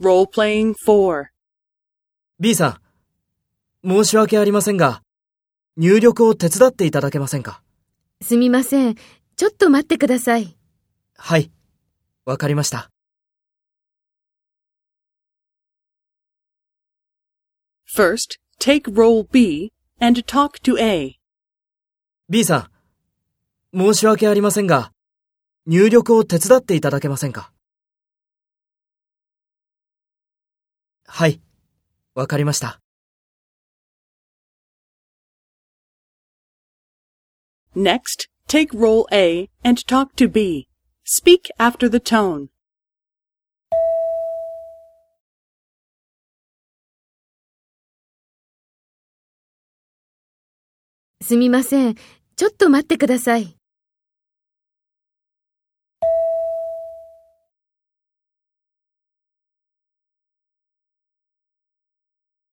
Role-playing 4. B さん、申し訳ありませんが、入力を手伝っていただけませんか？すみません。ちょっと待ってください。はい。わかりました。First, take role B and talk to A. B さん、申し訳ありませんが、入力を手伝っていただけませんか？はい。わかりました。Next, take role A and talk to B. Speak after the tone. すみません。ちょっと待ってください。